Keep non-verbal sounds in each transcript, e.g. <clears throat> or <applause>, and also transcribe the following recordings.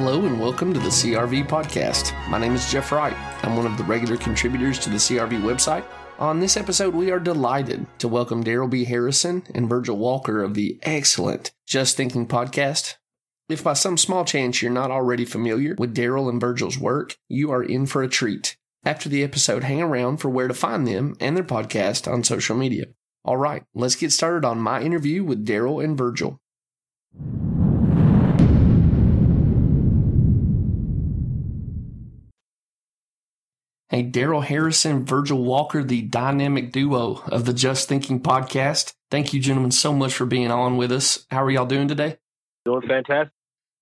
Hello and welcome to the CRV podcast. My name is Jeff Wright. I'm one of the regular contributors to the CRV website. On this episode, we are delighted to welcome Darrell B. Harrison and Virgil Walker of the excellent Just Thinking podcast. If by some small chance you're not already familiar with Darrell and Virgil's work, you are in for a treat. After the episode, hang around for where to find them and their podcast on social media. All right, let's get started on my interview with Darrell and Virgil. Hey, Darrell Harrison, Virgil Walker, the dynamic duo of the Just Thinking podcast. Thank you, gentlemen, so much for being on with us. How are y'all doing today? Doing fantastic.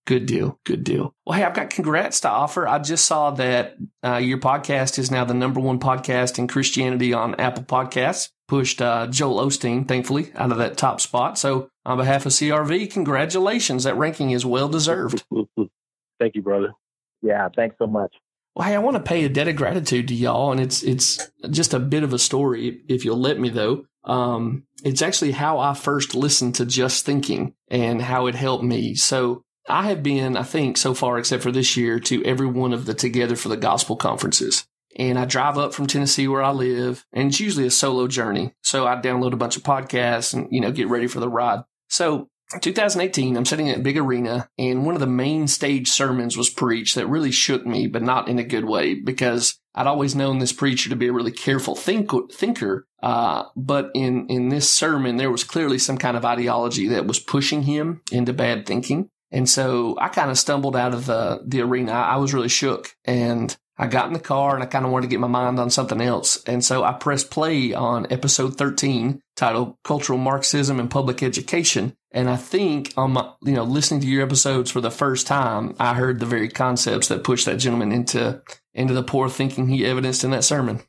Good deal. Good deal. Well, hey, I've got congrats to offer. I just saw that uh, your podcast is now the number one podcast in Christianity on Apple Podcasts. Pushed uh, Joel Osteen, thankfully, out of that top spot. So, on behalf of CRV, congratulations. That ranking is well deserved. <laughs> Thank you, brother. Yeah, thanks so much. Well, hey, I want to pay a debt of gratitude to y'all, and it's it's just a bit of a story, if you'll let me, though. Um, it's actually how I first listened to Just Thinking and how it helped me. So I have been, I think, so far, except for this year, to every one of the Together for the Gospel conferences. And I drive up from Tennessee where I live, and it's usually a solo journey. So I download a bunch of podcasts and, you know, get ready for the ride. So 2018, I'm sitting at a Big Arena, and one of the main stage sermons was preached that really shook me, but not in a good way, because I'd always known this preacher to be a really careful think- thinker. Uh, but in, in this sermon, there was clearly some kind of ideology that was pushing him into bad thinking. And so I kind of stumbled out of the, the arena. I was really shook and I got in the car and I kind of wanted to get my mind on something else. And so I pressed play on episode 13 titled Cultural Marxism and Public Education. And I think on my, you know, listening to your episodes for the first time, I heard the very concepts that pushed that gentleman into, into the poor thinking he evidenced in that sermon.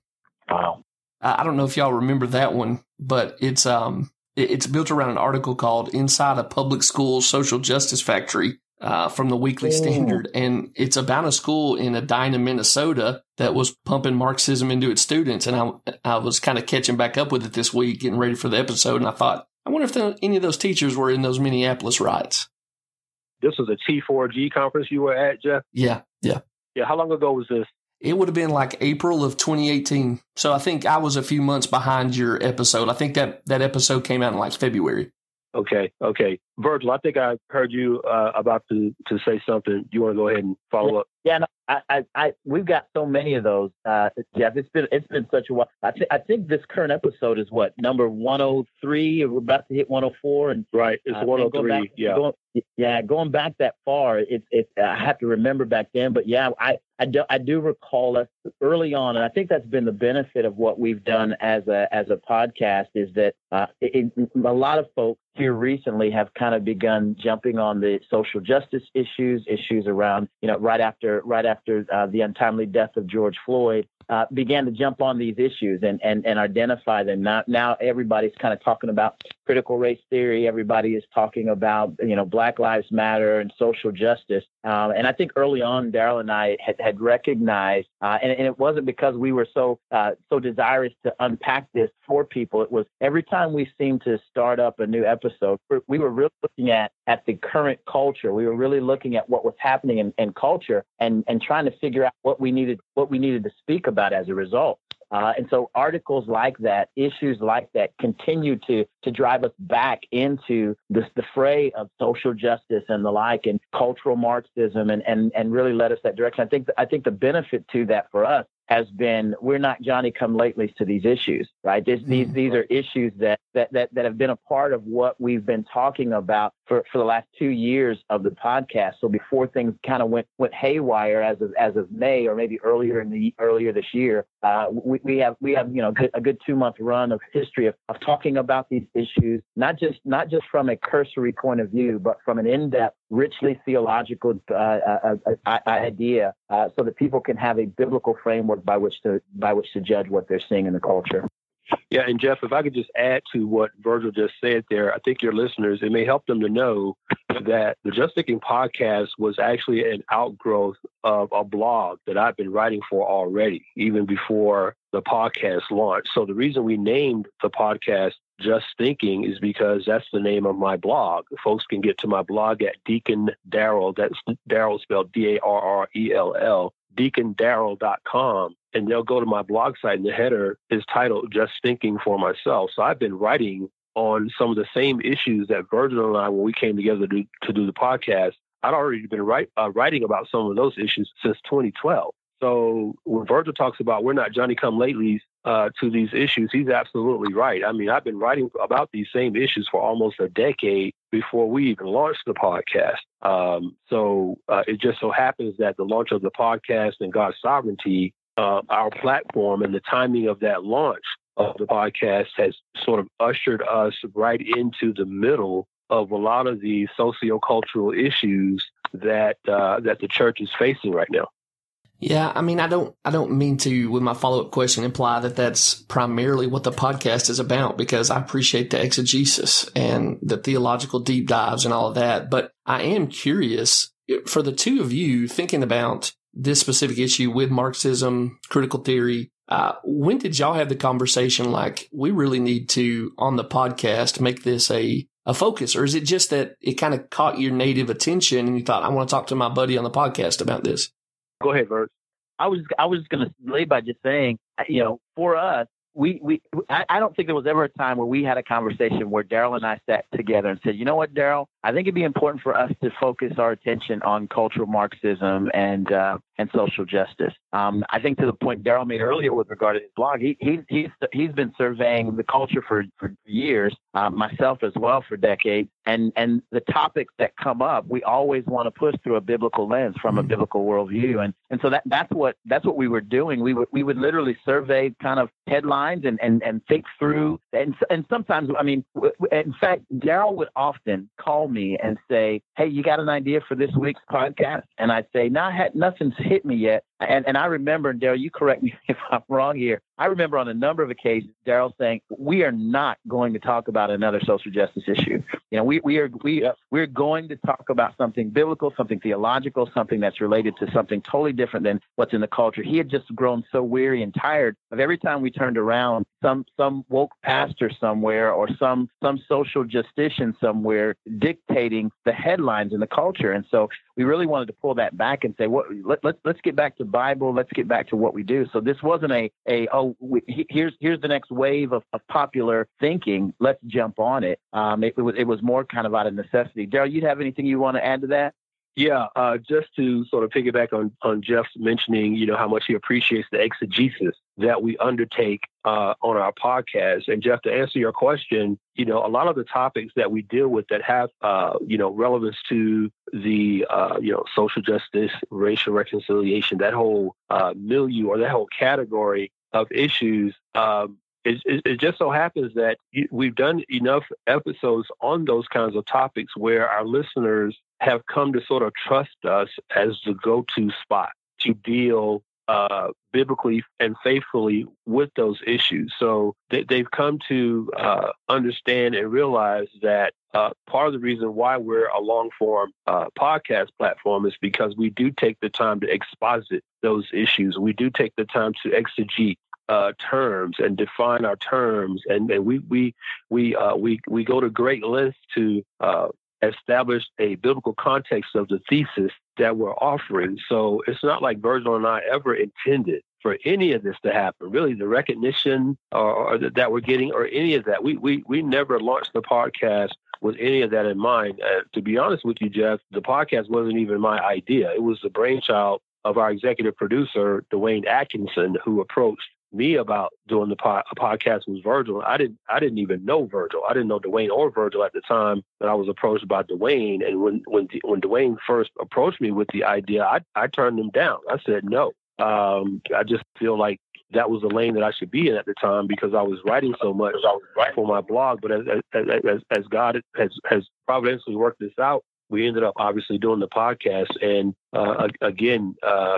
Wow. I don't know if y'all remember that one, but it's, um, it's built around an article called Inside a Public School Social Justice Factory uh, from the Weekly Standard. And it's about a school in Edina, Minnesota that was pumping Marxism into its students. And I, I was kind of catching back up with it this week, getting ready for the episode. And I thought, I wonder if the, any of those teachers were in those Minneapolis riots. This was a T4G conference you were at, Jeff? Yeah, yeah. Yeah, how long ago was this? It would have been like April of 2018. So I think I was a few months behind your episode. I think that that episode came out in like February. Okay, okay. Virgil, I think I heard you uh, about to, to say something. You want to go ahead and follow up? Yeah, no, I, I, I, we've got so many of those, uh, Jeff. It's been, it's been such a while. I, th- I think this current episode is what number one hundred three. We're about to hit one hundred four, and right, it's uh, one hundred three. Oh yeah, going, yeah, going back that far, it's, it's. I have to remember back then, but yeah, I, I do, I do recall us early on, and I think that's been the benefit of what we've done as a, as a podcast is that uh, it, a lot of folks here recently have kind of begun jumping on the social justice issues, issues around, you know, right after right after uh, the untimely death of George Floyd, uh, began to jump on these issues and, and, and identify them. Now, now everybody's kind of talking about critical race theory. Everybody is talking about, you know, Black Lives Matter and social justice. Um, and I think early on, Darrell and I had, had recognized, uh, and, and, it wasn't because we were so uh, so desirous to unpack this for people. It was every time we seemed to start up a new episode, we were really looking at at the current culture. We were really looking at what was happening in, in culture and and trying to figure out what we needed what we needed to speak about as a result. Uh, and so articles like that, issues like that continue to, to drive us back into this, the fray of social justice and the like and cultural Marxism and, and, and really led us that direction. I think, I think the benefit to that for us has been we're not Johnny come latelys to these issues, right? This, these mm-hmm. these are issues that, that that that have been a part of what we've been talking about for, for the last two years of the podcast. So before things kind of went went haywire as of as of May or maybe earlier in the earlier this year, uh, we, we have we have you know a good two month run of history of, of talking about these issues, not just not just from a cursory point of view, but from an in depth, richly theological uh, uh, uh, idea, uh, so that people can have a biblical framework by which to by which to judge what they're seeing in the culture. Yeah, and Jeff, if I could just add to what Virgil just said there, I think your listeners, it may help them to know that the Just Thinking podcast was actually an outgrowth of a blog that I've been writing for already, even before the podcast launched. So the reason we named the podcast Just Thinking is because that's the name of my blog. Folks can get to my blog at Deacon Darrell. That's Darrell spelled D A R R E L L, deacondarrell.com. And they'll go to my blog site, and the header is titled Just Thinking for Myself. So I've been writing on some of the same issues that Virgil and I, when we came together to, to do the podcast, I'd already been write, uh, writing about some of those issues since 2012. So when Virgil talks about we're not Johnny come latelys uh, to these issues, he's absolutely right. I mean, I've been writing about these same issues for almost a decade before we even launched the podcast. Um, so uh, it just so happens that the launch of the podcast and God's sovereignty, uh, our platform, and the timing of that launch of the podcast has sort of ushered us right into the middle of a lot of the sociocultural issues that uh, that the church is facing right now. Yeah, I mean, I don't, I don't mean to, with my follow up question, imply that that's primarily what the podcast is about because I appreciate the exegesis and the theological deep dives and all of that. But I am curious for the two of you thinking about this specific issue with Marxism, critical theory. Uh, when did y'all have the conversation like we really need to on the podcast make this a a focus, or is it just that it kind of caught your native attention and you thought I want to talk to my buddy on the podcast about this? Go ahead, Bert. I was I was just going to lead by just saying, you know, for us, we we I, I don't think there was ever a time where we had a conversation where Darrell and I sat together and said, you know what, Darrell, I think it'd be important for us to focus our attention on cultural Marxism and uh, and social justice. Um, I think to the point Darrell made earlier with regard to his blog, he, he he's he's been surveying the culture for for years, uh, myself as well for decades, and and the topics that come up, we always want to push through a biblical lens from a mm-hmm. biblical worldview, and and so that that's what that's what we were doing. We would we would literally survey kind of headlines and and and think through, and and sometimes I mean, in fact, Darrell would often call me and say, "Hey, you got an idea for this week's podcast?" And I'd say, "No, nah, nothing's hit me yet." And and I remember, Darrell, you correct me <laughs> if I'm wrong here. I remember on a number of occasions Darrell saying, "We are not going to talk about another social justice issue. You know, we we are we uh, we're going to talk about something biblical, something theological, something that's related to something totally different than what's in the culture." He had just grown so weary and tired of every time we turned around, some some woke pastor somewhere or some some social justician somewhere dictating the headlines in the culture. And so we really wanted to pull that back and say, "What? Let, let let's get back to Bible. Let's get back to what we do." So this wasn't a a oh we, here's here's the next wave of, of popular thinking. Let's jump on it. Um, it, it was it was more kind of out of necessity. Darrell, you'd have anything you want to add to that? Yeah, uh, just to sort of piggyback on, on Jeff's mentioning, you know, how much he appreciates the exegesis that we undertake uh, on our podcast. And Jeff, to answer your question, you know, a lot of the topics that we deal with that have, uh, you know, relevance to the, uh, you know, social justice, racial reconciliation, that whole uh, milieu or that whole category of issues, um, it, it, it, just so happens that we've done enough episodes on those kinds of topics where our listeners have come to sort of trust us as the go-to spot to deal uh, biblically and faithfully with those issues. So they, have come to uh, understand and realize that uh, part of the reason why we're a long form uh, podcast platform is because we do take the time to exposit those issues. We do take the time to exegete uh, terms and define our terms, and, and we we we uh, we we go to great lengths to uh, established a biblical context of the thesis that we're offering. So it's not like Virgil and I ever intended for any of this to happen. Really, the recognition or, or that we're getting, or any of that, we we we never launched the podcast with any of that in mind. Uh, to be honest with you, Jeff, the podcast wasn't even my idea. It was the brainchild of our executive producer, Dwayne Atkinson, who approached me about doing the po- podcast with Virgil. I didn't I didn't even know Virgil. I didn't know Dwayne or Virgil at the time that I was approached by Dwayne. And when when when Dwayne first approached me with the idea, I I turned him down. I said no. Um, I just feel like that was the lane that I should be in at the time because I was writing so much for my blog. But as as, as, as God has has providentially worked this out, we ended up obviously doing the podcast. And uh, again uh,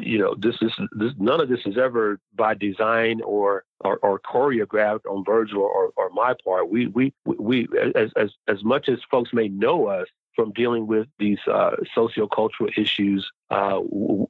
you know this is this, none of this is ever by design or or, or choreographed on virgil or, or my part. We we we as, as as much as folks may know us from dealing with these uh, sociocultural issues Uh,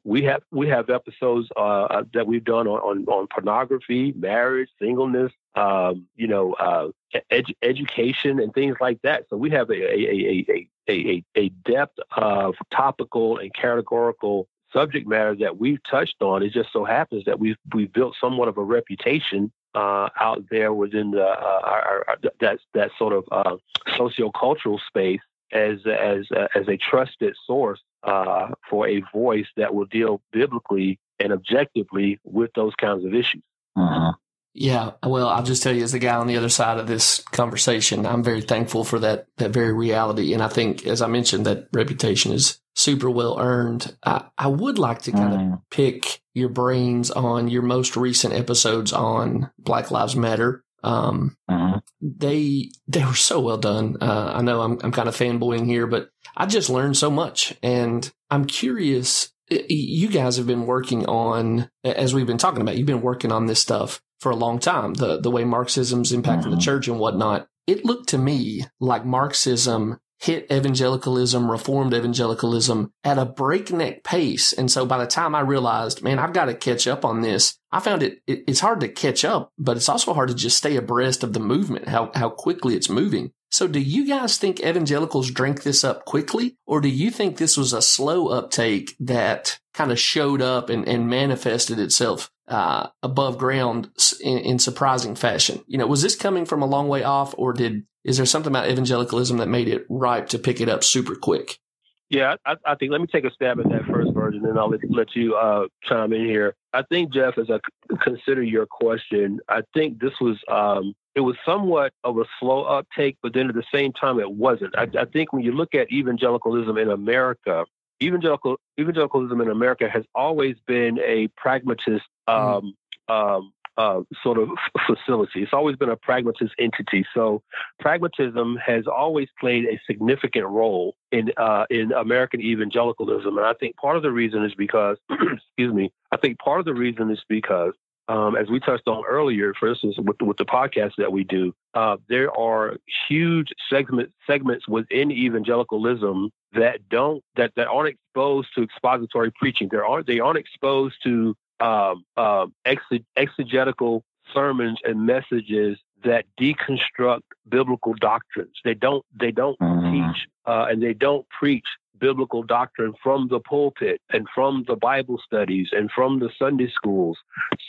we have we have episodes uh, uh, that we've done on, on, on pornography, marriage, singleness, um, you know, uh, ed- education, and things like that. So we have a a, a, a, a depth of topical and categorical subject matter that we've touched on. It just so happens that we've we've built somewhat of a reputation uh, out there within the uh, our, our, that that sort of uh, sociocultural space as as uh, as a trusted source uh, for a voice that will deal biblically and objectively with those kinds of issues. Uh-huh. Yeah, well, I'll just tell you, as the guy on the other side of this conversation, I'm very thankful for that that very reality, and I think, as I mentioned, that reputation is super well earned. I, I would like to kind mm. of pick your brains on your most recent episodes on Black Lives Matter. Um, mm. They they were so well done. Uh, I know I'm I'm kind of fanboying here, but I just learned so much, and I'm curious. You guys have been working on, as we've been talking about, you've been working on this stuff for a long time. The the way Marxism's impacting mm-hmm. the church and whatnot. It looked to me like Marxism hit evangelicalism, reformed evangelicalism at a breakneck pace. And so by the time I realized, man, I've got to catch up on this, I found it, it, it's hard to catch up, but it's also hard to just stay abreast of the movement, how, how quickly it's moving. So do you guys think evangelicals drank this up quickly, or do you think this was a slow uptake that kind of showed up and, and manifested itself uh, above ground in, in, surprising fashion? You know, was this coming from a long way off, or did is there something about evangelicalism that made it ripe to pick it up super quick? Yeah, I, I think let me take a stab at that first version, and I'll let, let you uh, chime in here. I think Jeff, as I consider your question, I think this was um, it was somewhat of a slow uptake, but then at the same time, it wasn't. I, I think when you look at evangelicalism in America, evangelical evangelicalism in America has always been a pragmatist mm-hmm. um, um, uh, sort of facility. It's always been a pragmatist entity. So pragmatism has always played a significant role in uh, in American evangelicalism, and I think part of the reason is because, <clears throat> excuse me, I think part of the reason is because um, as we touched on earlier, for instance, with the, with the podcast that we do, uh, there are huge segment, segments within evangelicalism that don't that, that aren't exposed to expository preaching. They aren't they aren't exposed to um, uh, exegetical sermons and messages that deconstruct biblical doctrines. They don't they don't mm-hmm. teach uh, and they don't preach biblical doctrine from the pulpit and from the Bible studies and from the Sunday schools.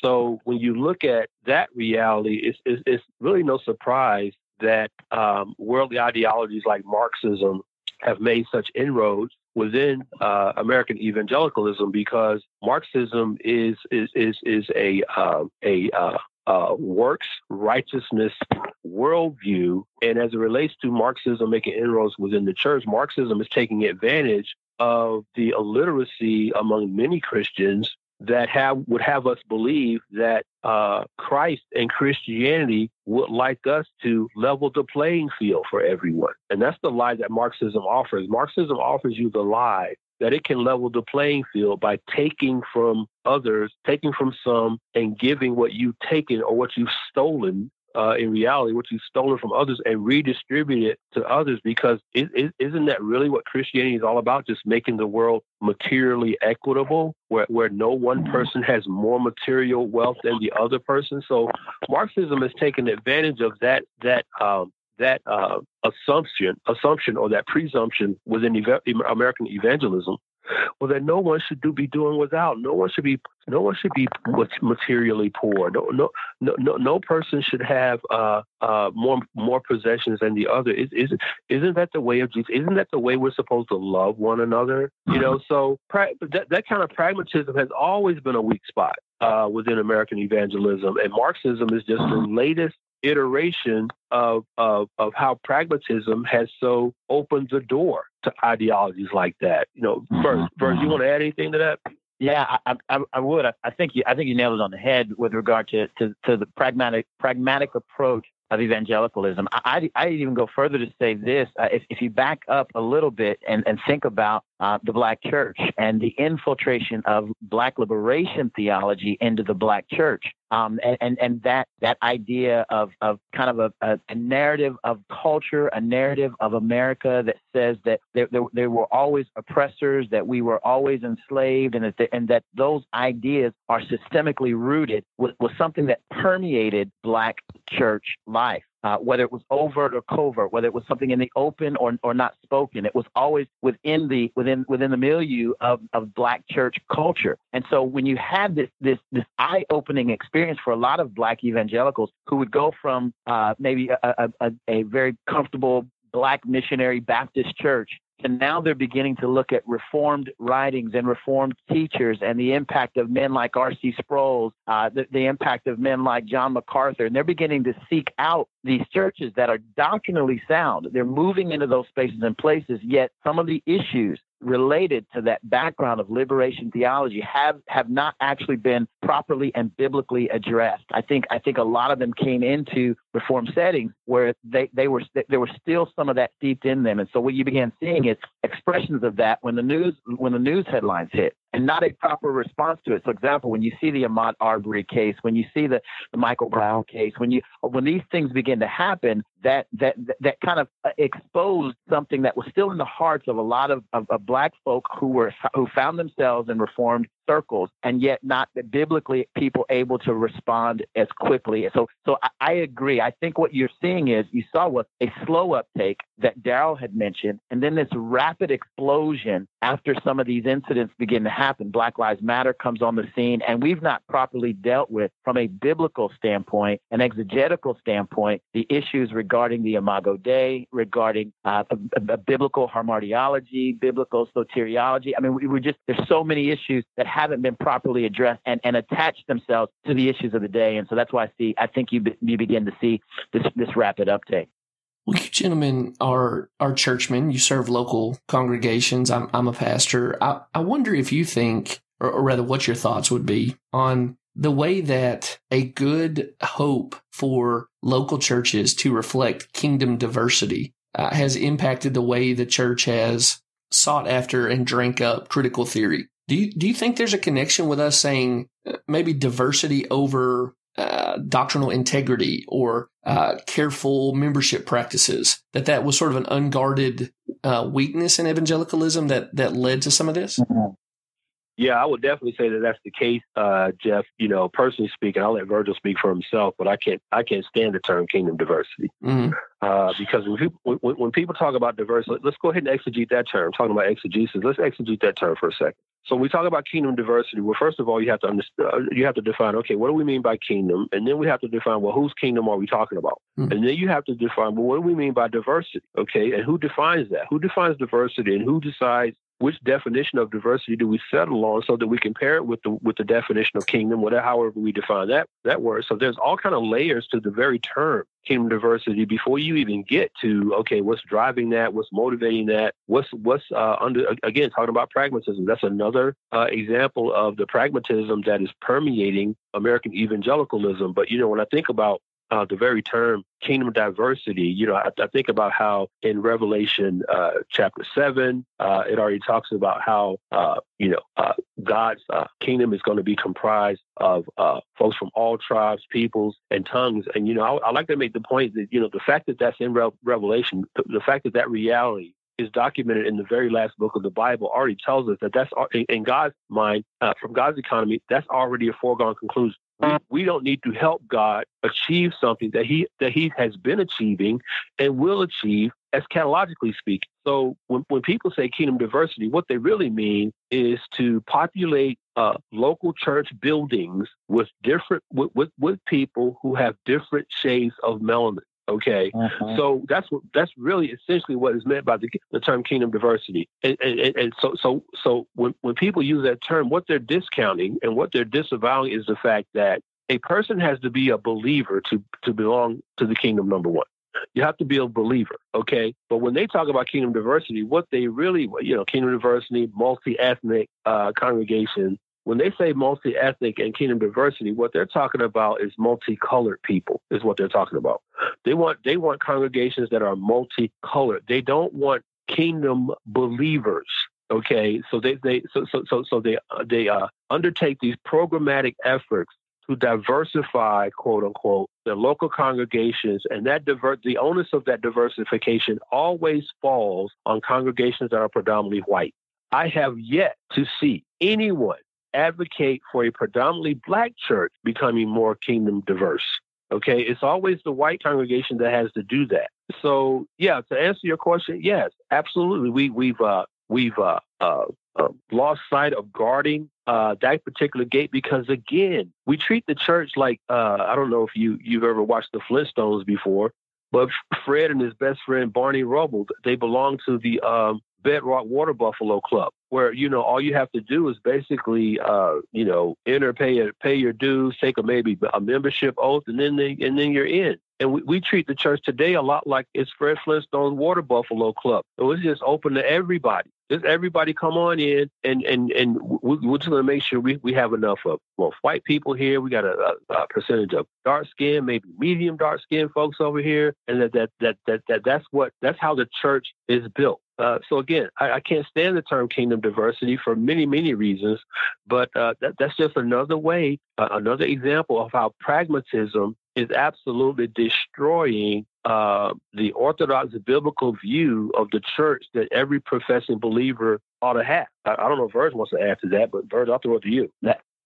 So when you look at that reality, it's, it's, it's really no surprise that um, worldly ideologies like Marxism have made such inroads within uh, American evangelicalism because Marxism is is is, is a uh, a uh, uh, works righteousness worldview. And as it relates to Marxism making inroads within the church, Marxism is taking advantage of the illiteracy among many Christians that have would have us believe that uh, Christ and Christianity would like us to level the playing field for everyone, and that's the lie that Marxism offers. Marxism offers you the lie that it can level the playing field by taking from others, taking from some, and giving what you've taken or what you've stolen. Uh, in reality, what you've stolen from others and redistribute it to others, because is isn't that really what Christianity is all about? Just making the world materially equitable, where where no one person has more material wealth than the other person. So Marxism has taken advantage of that that um, that uh, assumption, assumption or that presumption within ev- American evangelism, well, that no one should do be doing without. No one should be no one should be materially poor. No no no no, no person should have uh, uh, more more possessions than the other. Is, is isn't that the way of Jesus? Isn't that the way we're supposed to love one another? You know, so pra- that that kind of pragmatism has always been a weak spot uh, within American evangelism, and Marxism is just the latest iteration of, of, of how pragmatism has so opened the door to ideologies like that. You know, mm-hmm. first, first, you mm-hmm. want to add anything to that? Yeah, I, I, I would. I, I, think you, I think you nailed it on the head with regard to, to, to the pragmatic pragmatic approach of evangelicalism. I, I, I even go further to say this: uh, if, if you back up a little bit and, and think about uh, the Black church and the infiltration of Black liberation theology into the Black church, Um, and, and, and that, that idea of, of kind of a, a, a, narrative of culture, a narrative of America that says that there, there, there were always oppressors, that we were always enslaved, and that, the, and that those ideas are systemically rooted was, was something that permeated Black church life uh, whether it was overt or covert, whether it was something in the open or, or not spoken. It was always within the within within the milieu of, of black church culture. And so when you had this this this eye opening experience for a lot of black evangelicals who would go from uh, maybe a, a, a very comfortable black missionary Baptist church and now they're beginning to look at reformed writings and reformed teachers and the impact of men like R.C. Sproul, uh, the, the impact of men like John MacArthur. And they're beginning to seek out these churches that are doctrinally sound. They're moving into those spaces and places, yet some of the issues related to that background of liberation theology have have not actually been properly and biblically addressed. I think I think a lot of them came into reform settings where they, they were there was still some of that steeped in them. And so what you began seeing is expressions of that when the news when the news headlines hit and not a proper response to it. So, example, when you see the Ahmaud Arbery case, when you see the, the Michael Brown case, when you when these things begin to happen, that that that kind of uh, exposed something that was still in the hearts of a lot of, of, of black folk who were who found themselves in reformed circles, and yet not biblically people able to respond as quickly. So, so I, I agree. I think what you're seeing is you saw was a slow uptake that Darrell had mentioned, and then this rapid explosion after some of these incidents begin to happen. Black Lives Matter comes on the scene, and we've not properly dealt with, from a biblical standpoint, an exegetical standpoint, the issues regarding the Imago Dei, regarding uh, a, a, biblical hamartiology, biblical soteriology. I mean, we, we just there's so many issues that haven't been properly addressed and, and attached themselves to the issues of the day. And so that's why I see, I think you, you begin to see this, this rapid uptake. Well, you gentlemen are are churchmen. You serve local congregations. I'm I'm a pastor. I, I wonder if you think, or, or rather, what your thoughts would be on the way that a good hope for local churches to reflect kingdom diversity uh, has impacted the way the church has sought after and drank up critical theory. Do you, do you think there's a connection with us saying uh, maybe diversity over uh, doctrinal integrity or uh, careful membership practices that that was sort of an unguarded uh, weakness in evangelicalism that that led to some of this mm-hmm. Yeah, I would definitely say that that's the case, uh, Jeff. You know, personally speaking, I'll let Virgil speak for himself, but I can't I can't stand the term kingdom diversity mm-hmm. uh, because when people when, when, people talk about diversity, let's go ahead and exegete that term. Talking about exegesis, let's exegete that term for a second. So we talk about kingdom diversity. Well, first of all, you have to understand, uh, you have to define, okay, what do we mean by kingdom? And then we have to define, well, whose kingdom are we talking about? Mm-hmm. And then you have to define, well, what do we mean by diversity? Okay, and who defines that? Who defines diversity, and who decides which definition of diversity do we settle on so that we compare it with the with the definition of kingdom, whatever however we define that that word. So there's all kind of layers to the very term kingdom diversity before you even get to okay, what's driving that, what's motivating that, what's what's uh, under again talking about pragmatism. That's another uh, example of the pragmatism that is permeating American evangelicalism. But you know, when I think about uh, the very term kingdom diversity, you know, I, I think about how in Revelation uh, chapter seven, uh, it already talks about how, uh, you know, uh, God's uh, kingdom is going to be comprised of folks from all tribes, peoples, and tongues. And, you know, I, I, like to make the point that, you know, the fact that that's in Re- Revelation, the, the fact that that reality is documented in the very last book of the Bible already tells us that that's in God's mind, uh, from God's economy, that's already a foregone conclusion. We don't need to help God achieve something that he that he has been achieving and will achieve as eschatologically speaking. So when, when people say kingdom diversity, what they really mean is to populate uh, local church buildings with different with, with, with people who have different shades of melanin. Okay, uh-huh. so that's what that's really essentially what is meant by the, the term kingdom diversity. And, and, and, so so so when when people use that term, what they're discounting and what they're disavowing is the fact that a person has to be a believer to to belong to the kingdom. Number one, you have to be a believer. Okay, but when they talk about kingdom diversity, what they really you know kingdom diversity, multi ethnic uh, congregation when they say multi-ethnic and kingdom diversity, what they're talking about is multicolored people. Is what they're talking about. They want they want congregations that are multicolored. They don't want kingdom believers. Okay, so they they so so so, so they they uh, undertake these programmatic efforts to diversify, quote unquote, the local congregations, and that divert the onus of that diversification always falls on congregations that are predominantly white. I have yet to see anyone advocate for a predominantly black church becoming more kingdom diverse. Okay, it's always the white congregation that has to do that. So, yeah, to answer your question, yes, absolutely. We we've uh, we've uh, uh, uh, lost sight of guarding uh, that particular gate because again, we treat the church like uh, I don't know if you you've ever watched the Flintstones before, but Fred and his best friend Barney Rubble, they belong to the um, Bedrock Water Buffalo Club, where you know all you have to do is basically uh, you know enter, pay pay your dues, take a maybe a membership oath, and then they, and then you're in. And we, we treat the church today a lot like it's Fred Flintstone's Water Buffalo Club. It was just open to everybody. Just everybody come on in, and and and we're just to make sure we, we have enough of well white people here. We got a, a, a percentage of dark skin, maybe medium dark skin folks over here, and that that that that, that that's what that's how the church is built. Uh, so again, I, I, can't stand the term kingdom diversity for many, many reasons, but uh, that, that's just another way, uh, another example of how pragmatism is absolutely destroying uh, the orthodox biblical view of the church that every professing believer ought to have. I, I don't know if Verge wants to add to that, but Verge, I'll throw it to you.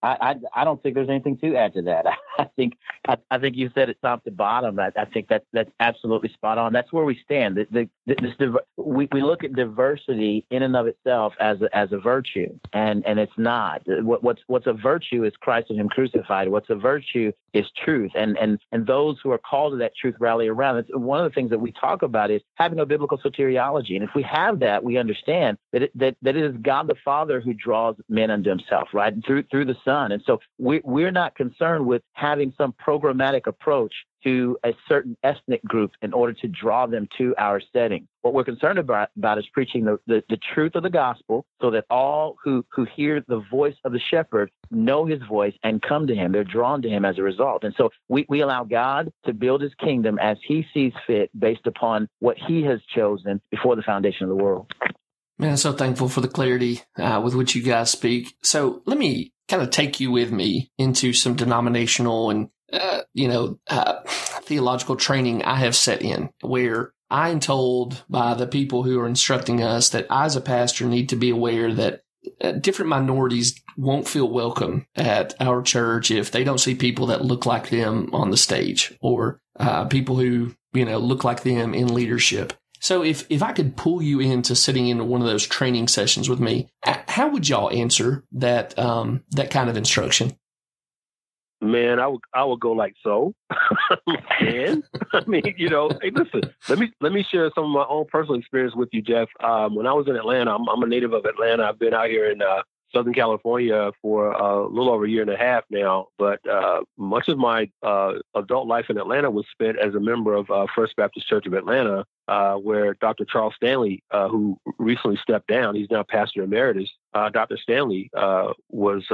I, I, I don't think there's anything to add to that. <laughs> I think I, I think you said it top to bottom. I, I think that's that's absolutely spot on. That's where we stand. The, the, this, we we look at diversity in and of itself as a, as a virtue, and and it's not. What, what's what's a virtue is Christ and Him crucified. What's a virtue is truth, and and and those who are called to that truth rally around. It's one of the things that we talk about is having a biblical soteriology, and if we have that, we understand that it, that that it is God the Father who draws men unto Himself, right through through the Son done. And so we, we're not concerned with having some programmatic approach to a certain ethnic group in order to draw them to our setting. What we're concerned about, about is preaching the, the, the, truth of the gospel so that all who, who hear the voice of the shepherd know his voice and come to him. They're drawn to him as a result. And so we, we allow God to build his kingdom as he sees fit based upon what he has chosen before the foundation of the world. Man, so thankful for the clarity uh, with which you guys speak. So let me kind of take you with me into some denominational and, uh, you know, uh, theological training I have set in where I am told by the people who are instructing us that I, as a pastor, need to be aware that uh, different minorities won't feel welcome at our church if they don't see people that look like them on the stage or uh, people who, you know, look like them in leadership. So if, if I could pull you into sitting into one of those training sessions with me, how would y'all answer that, um, that kind of instruction? Man, I would I would go like so. <laughs> Man, I mean, you know, hey, listen. Let me let me share some of my own personal experience with you, Jeff. Um, when I was in Atlanta, I'm, I'm, a native of Atlanta. I've been out here in uh, Southern California for a little over a year and a half now. But uh, much of my uh, adult life in Atlanta was spent as a member of uh, First Baptist Church of Atlanta, uh, where Dr. Charles Stanley, uh, who recently stepped down, he's now pastor emeritus. Uh, Dr. Stanley was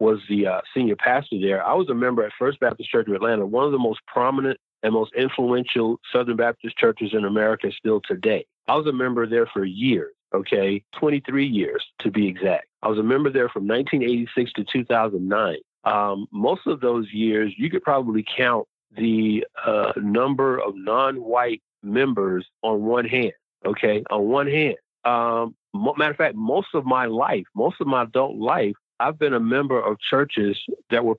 was the senior pastor there. I was a member at First Baptist Church of Atlanta, one of the most prominent and most influential Southern Baptist churches in America still today. I was a member there for years okay, 23 years to be exact. I was a member there from 1986 to 2009. Um, most of those years, you could probably count the uh, number of non white members on one hand, okay, on one hand. Um, matter of fact, most of my life, most of my adult life, I've been a member of churches that were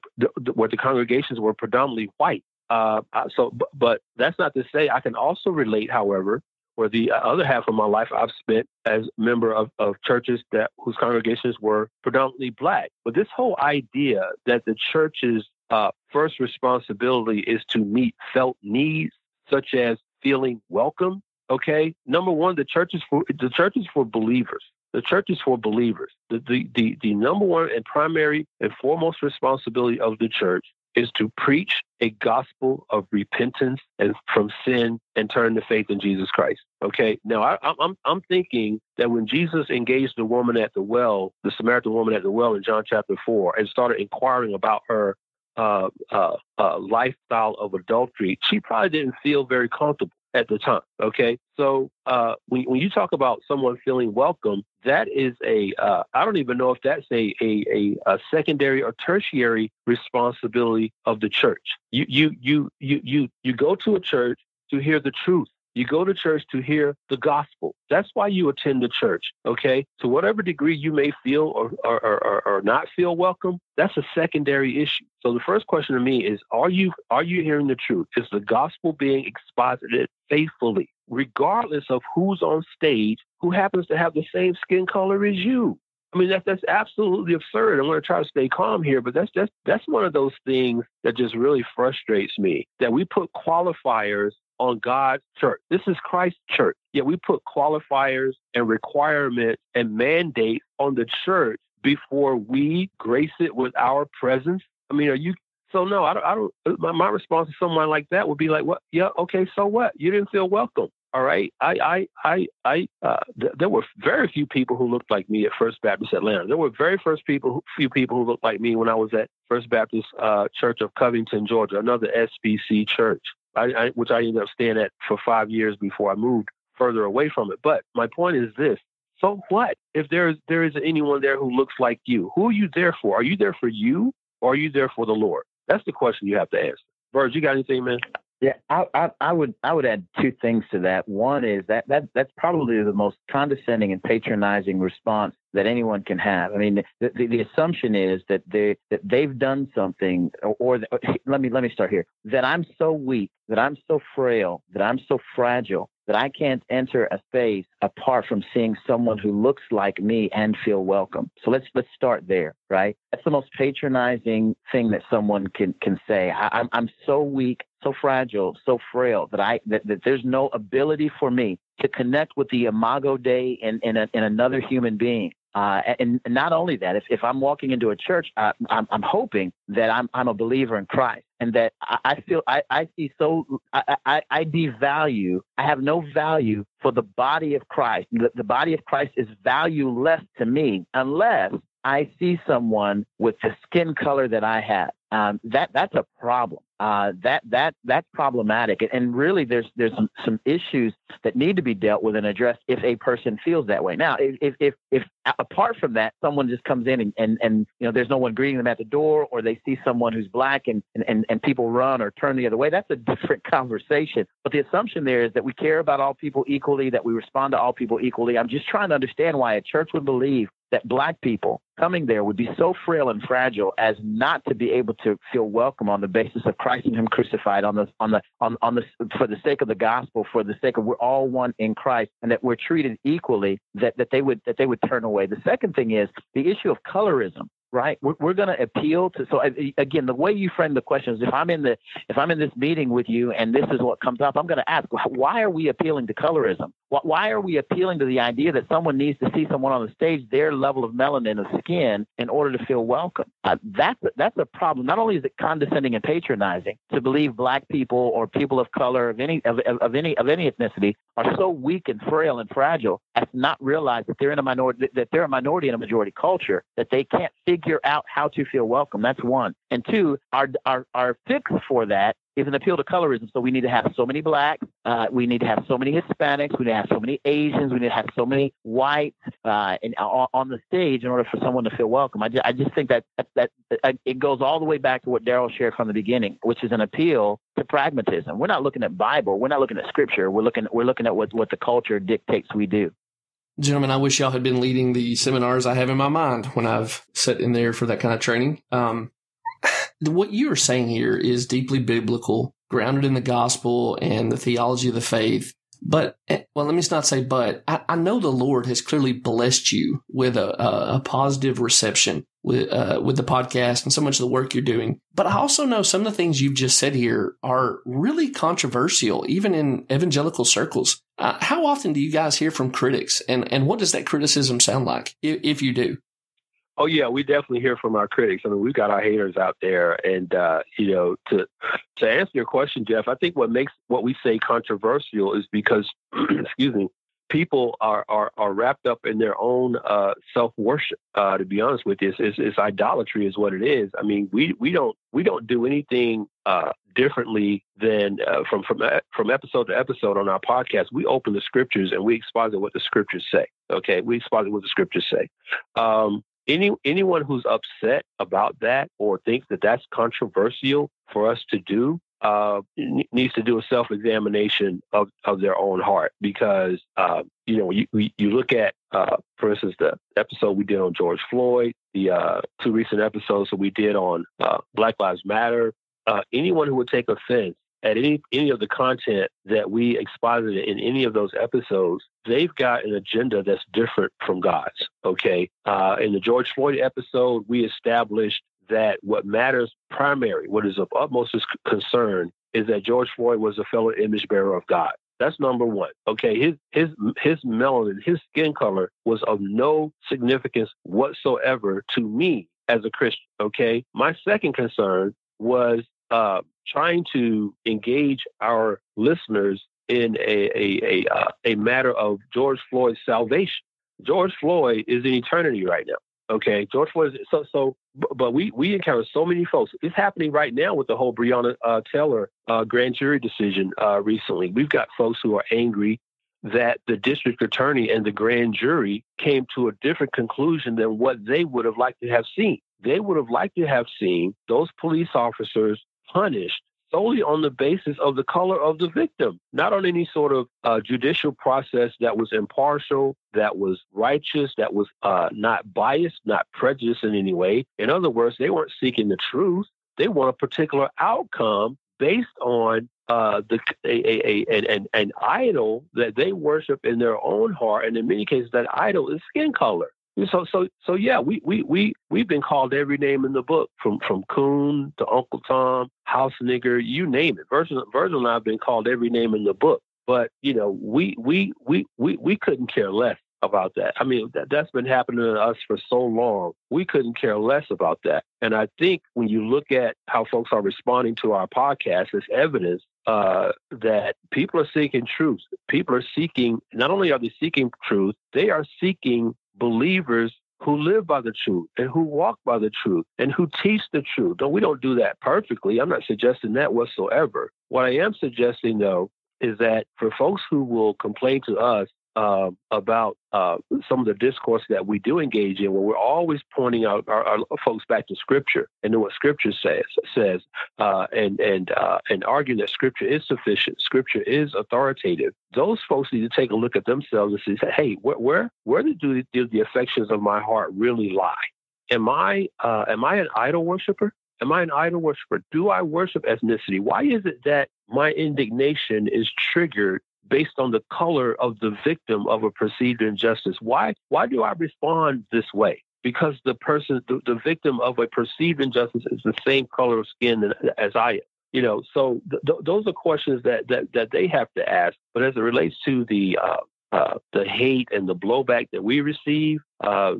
where the congregations were predominantly white. Uh, so, but that's not to say I can also relate, however, where the other half of my life I've spent as member of, of churches that whose congregations were predominantly black. But this whole idea that the church's uh, first responsibility is to meet felt needs, such as feeling welcome. Okay, number one, the church is for the church is for believers. The church is for believers. The, the, the, the number one and primary and foremost responsibility of the church is to preach a gospel of repentance and from sin and turn to faith in Jesus Christ. Okay. Now I, I'm, I'm thinking that when Jesus engaged the woman at the well, the Samaritan woman at the well in John chapter four, and started inquiring about her uh, uh, uh, lifestyle of adultery, she probably didn't feel very comfortable. at the time. Okay. So uh, when, when you talk about someone feeling welcome, that is a uh, I don't even know if that's a, a, a, a, secondary or tertiary responsibility of the church. You, you, you, you, you, you go to a church to hear the truth. You go to church to hear the gospel. That's why you attend the church. Okay. To whatever degree you may feel or, or, or, or not feel welcome, that's a secondary issue. So the first question to me is are you are you hearing the truth? Is the gospel being exposited faithfully, regardless of who's on stage who happens to have the same skin color as you? I mean, that's that's absolutely absurd. I'm going to try to stay calm here, but that's just that's one of those things that just really frustrates me. That we put qualifiers on God's church. This is Christ's church. Yet we put qualifiers and requirements and mandates on the church before we grace it with our presence. I mean, are you? So no, I don't. I don't my, my response to someone like that would be like, "What? Yeah, okay. So what? You didn't feel welcome. All right. I, I, I, I. Uh, th- there were very few people who looked like me at First Baptist Atlanta. There were very first people, who, few people who looked like me when I was at First Baptist uh, Church of Covington, Georgia, another SBC church. I, I, which I ended up staying at for five years before I moved further away from it. But my point is this: so what if there is there is anyone there who looks like you? Who are you there for? Are you there for you, or are you there for the Lord? That's the question you have to answer. Verge, you got anything, man? Yeah, I, I, I, would I would add two things to that. One is that, that that's probably the most condescending and patronizing response that anyone can have. I mean, the, the, the assumption is that they that they've done something, or, or let me let me start here. That I'm so weak, that I'm so frail, that I'm so fragile that I can't enter a space apart from seeing someone who looks like me and feel welcome. So let's let's start there, right? That's the most patronizing thing that someone can can say. I, I'm I'm so weak, so fragile, so frail that I that, that there's no ability for me to connect with the imago Dei in in, a, in another human being. Uh, and, not only that, if, if I'm walking into a church, uh, I'm, I'm hoping that I'm, I'm a believer in Christ and that I, I feel I, I see so I, I, I, devalue, I have no value for the body of Christ. The, the body of Christ is valueless to me unless I see someone with the skin color that I have. Um, that that's a problem uh, that that that's problematic. And really, there's there's some, some issues that need to be dealt with and addressed if a person feels that way. Now, if if if apart from that, someone just comes in and, and, and you know there's no one greeting them at the door, or they see someone who's black and, and and people run or turn the other way, that's a <laughs> different conversation. But the assumption there is that we care about all people equally, that we respond to all people equally. I'm just trying to understand why a church would believe that black people coming there would be so frail and fragile as not to be able to feel welcome on the basis of Christ and Him crucified on the on the on, on the for the sake of the gospel, for the sake of we're all one in Christ, and that we're treated equally. That that they would that they would turn away. The second thing is the issue of colorism right? We're, we're going to appeal to. So again, the way you frame the question is, if I'm in the if I'm in this meeting with you and this is what comes up, I'm going to ask, why are we appealing to colorism? Why are we appealing to the idea that someone needs to see someone on the stage their level of melanin of skin in order to feel welcome? Uh, that's that's a problem. Not only is it condescending and patronizing to believe black people or people of color of any of, of any of any ethnicity are so weak and frail and fragile as to not realize that they're in a minority that they're a minority in a majority culture that they can't figure out how to feel welcome. That's one. And two, our our our fix for that is an appeal to colorism. So we need to have so many blacks, uh, we need to have so many Hispanics, we need to have so many Asians, we need to have so many whites uh, uh, on the stage in order for someone to feel welcome. I just, I just think that, that, that uh, it goes all the way back to what Darrell shared from the beginning, which is an appeal to pragmatism. We're not looking at Bible, we're not looking at Scripture. We're looking we're looking at what what the culture dictates we do. Gentlemen, I wish y'all had been leading the seminars I have in my mind when I've sat in there for that kind of training. Um, what you are saying here is deeply biblical, grounded in the gospel and the theology of the faith. But, eh, well, let me not say but. I, I know the Lord has clearly blessed you with a, a, a positive reception with, uh, with the podcast and so much of the work you're doing. But I also know some of the things you've just said here are really controversial, even in evangelical circles. Uh, how often do you guys hear from critics and, and what does that criticism sound like if, if you do? Oh yeah, we definitely hear from our critics. I mean, we've got our haters out there, and uh, you know, to to answer your question, Jeff, I think what makes what we say controversial is because, <clears throat> excuse me, people are are, are wrapped up in their own uh, self worship. Uh, to be honest with you, it's, it's, it's, idolatry, is what it is. I mean, we we don't we don't do anything uh, differently than uh, from from from episode to episode on our podcast. We open the scriptures and we exposit what the scriptures say. Okay, we exposit what the scriptures say. Um, any anyone who's upset about that or thinks that that's controversial for us to do uh, needs to do a self examination of, of their own heart because, uh, you know, you, you look at, uh, for instance, the episode we did on George Floyd, the uh, two recent episodes that we did on uh, Black Lives Matter. Uh, anyone who would take offense at any any of the content that we exposited in any of those episodes, they've got an agenda that's different from God's. Okay, uh, in the George Floyd episode, we established that what matters primary, what is of utmost concern, is that George Floyd was a fellow image bearer of God. That's number one. Okay, his his his melanin, his skin color was of no significance whatsoever to me as a Christian. Okay, my second concern was uh, trying to engage our listeners in a a a, uh, a matter of George Floyd's salvation. George Floyd is in eternity right now. Okay, George Floyd. Is, so so but we we encounter so many folks. It's happening right now with the whole Breonna uh, Taylor uh, grand jury decision uh, recently. We've got folks who are angry that the district attorney and the grand jury came to a different conclusion than what they would have liked to have seen. They would have liked to have seen those police officers punished solely on the basis of the color of the victim, not on any sort of uh, judicial process that was impartial, that was righteous, that was uh, not biased, not prejudiced in any way. In other words, they weren't seeking the truth. They want a particular outcome based on uh, the a, a, a, an, an idol that they worship in their own heart, and in many cases, that idol is skin color. So so so yeah, we we we we've been called every name in the book, from from Coon to Uncle Tom, House Nigger, you name it. Virgil Virgil and I have been called every name in the book. But you know, we we we we we couldn't care less about that. I mean, that, that's been happening to us for so long. We couldn't care less about that. And I think when you look at how folks are responding to our podcast, it's evidence uh, that people are seeking truth. People are seeking, not only are they seeking truth, they are seeking believers who live by the truth and who walk by the truth and who teach the truth. Though we don't do that perfectly. I'm not suggesting that whatsoever. What I am suggesting, though, is that for folks who will complain to us uh, about uh, some of the discourse that we do engage in, where we're always pointing out our, our folks back to Scripture and to what Scripture says, says, uh, and and uh, and arguing that Scripture is sufficient, Scripture is authoritative. Those folks need to take a look at themselves and say, "Hey, where where where do, do the affections of my heart really lie? Am I uh, am I an idol worshiper? Am I an idol worshiper? Do I worship ethnicity? Why is it that my indignation is triggered based on the color of the victim of a perceived injustice. Why why do I respond this way? Because the person, the, the victim of a perceived injustice is the same color of skin as I am. You know, so th- those are questions that, that that they have to ask. But as it relates to the uh, uh, the hate and the blowback that we receive, uh,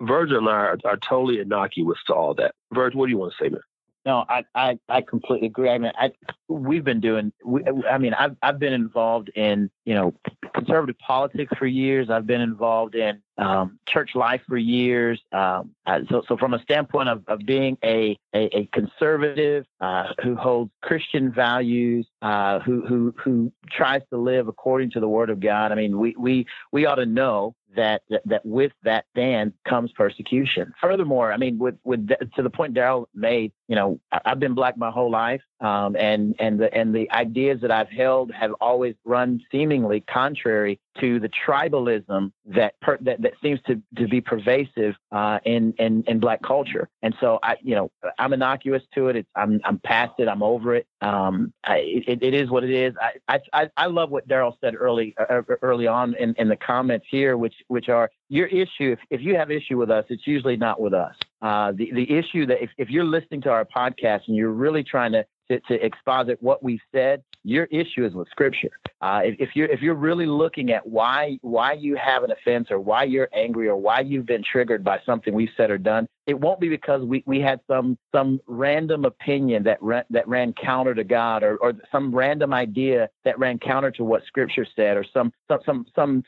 Virgil and I are, are, totally innocuous to all that. Virgil, what do you want to say, man? No, I, I, I completely agree. I mean, I, we've been doing, we, I mean, I've, I've been involved in, you know, conservative politics for years. I've been involved in um, church life for years. Um, so, so from a standpoint of, of being a, a, a conservative uh, who holds Christian values, uh, who, who, who tries to live according to the word of God, I mean, we, we, we ought to know that, that, that with that stand comes persecution. Furthermore, I mean, with, with, to the point Darrell made, you know, I've been black my whole life. Um, and and the and the ideas that I've held have always run seemingly contrary to the tribalism that per, that, that seems to, to be pervasive uh, in, in in black culture. And so I you know I'm innocuous to it. It's I'm I'm past it. I'm over it. Um, I, it, it is what it is. I I I love what Darrell said early uh, early on in, in the comments here, which which are your issue. If if you have issue with us, it's usually not with us. Uh, the the issue that if, if you're listening to our podcast and you're really trying to to, to exposit what we've said, your issue is with Scripture. Uh, if, if, you're if you're really looking at why why you have an offense or why you're angry or why you've been triggered by something we've said or done, it won't be because we, we had some some random opinion that ran, that ran counter to God or, or some random idea that ran counter to what Scripture said or some some some, some